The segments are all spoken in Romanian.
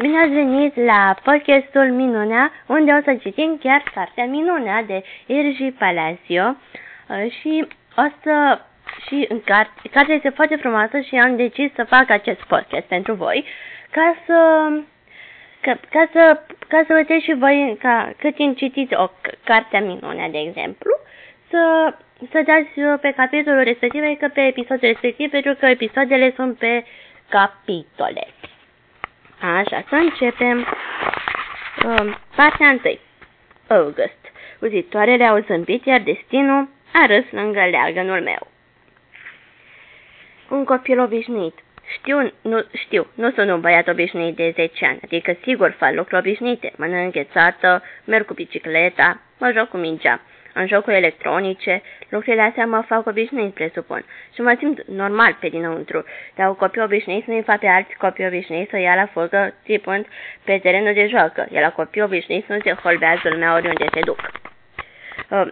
Bine ați venit la podcastul Minunea, unde o să citim chiar cartea Minunea de Irgi Palacio uh, și o să și în carte, cartea este foarte frumoasă și am decis să fac acest podcast pentru voi ca să ca, ca să ca să vedeți și voi ca cât timp citiți o carte Minunea, de exemplu, să să dați pe capitolul respectiv, adică pe episodul respectiv, pentru că episoadele sunt pe capitole. Așa, să începem um, partea întâi. August. Uzitoarele au zâmbit, iar destinul a râs lângă leagănul meu. Un copil obișnuit. Știu, nu, știu, nu sunt un băiat obișnuit de 10 ani, adică sigur fac lucruri obișnuite, mănânc înghețată, merg cu bicicleta, mă joc cu mingea în jocuri electronice, lucrurile astea mă fac obișnuit, presupun, și mă simt normal pe dinăuntru, dar un copil obișnuit nu-i fa pe alți copii obișnuiți să ia la fugă, țipând pe terenul de joacă, iar la copii obișnuiți nu se holbează lumea oriunde se duc. Uh,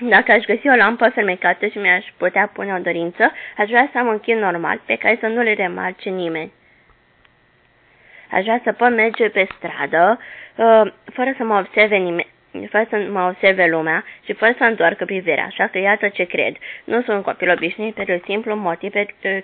dacă aș găsi o lampă fermecată și mi-aș putea pune o dorință, aș vrea să am un chin normal pe care să nu le remarce nimeni. Aș vrea să pot merge pe stradă, uh, fără să mă observe nimeni, fără să mă observe lumea și fără să întoarcă privirea, așa că iată ce cred. Nu sunt un copil obișnuit pentru simplu motiv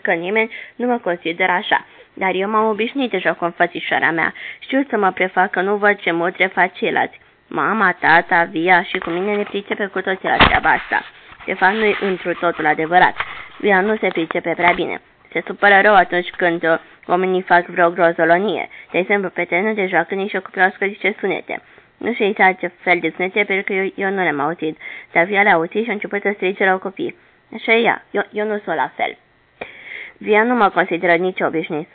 că nimeni nu mă consideră așa. Dar eu m-am obișnuit deja cu înfățișarea mea. Știu să mă prefac că nu văd ce mutre fac ceilalți. Mama, tata, Via și cu mine ne pricepe cu toții la treaba asta. De fapt, nu-i întru totul adevărat. Via nu se pricepe prea bine. Se supără rău atunci când uh, oamenii fac vreo grozolonie. De exemplu, pe terenul de joacă nici o cuprească zice sunete. Nu știu exact ce fel de sunete, pentru că eu, eu nu le-am auzit, dar Via le-a auzit și a început să strige la copii. Așa e ea, eu, eu nu sunt la fel. Via nu mă consideră nici obișnuit.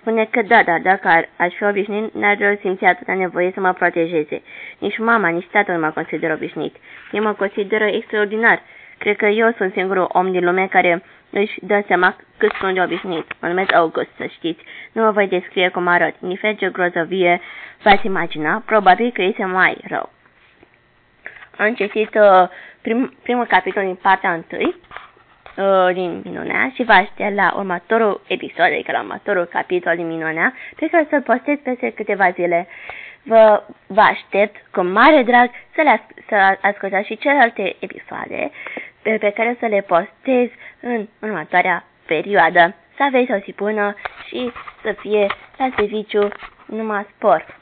Spune că da, dar dacă ar, aș fi obișnuit, n-ar simți atâta nevoie să mă protejeze. Nici mama, nici tatăl nu mă consideră obișnuit. Ei mă consideră extraordinar. Cred că eu sunt singurul om din lume care își dă seama cât sunt de obișnuit. Mă numesc August, să știți. Nu mă voi descrie cum arăt. Ni fel ce grozăvie v-ați imagina, probabil că este mai rău. Am citit uh, prim, primul capitol din partea întâi uh, din Minunea și vă aștept la următorul episod, adică la următorul capitol din Minunea, pe care să-l postez peste câteva zile. Vă, vă aștept cu mare drag să, le as- să ascultați și celelalte episoade pe, pe care să le postez în următoarea perioadă. Să aveți o zi bună și să fie la serviciu numai spor.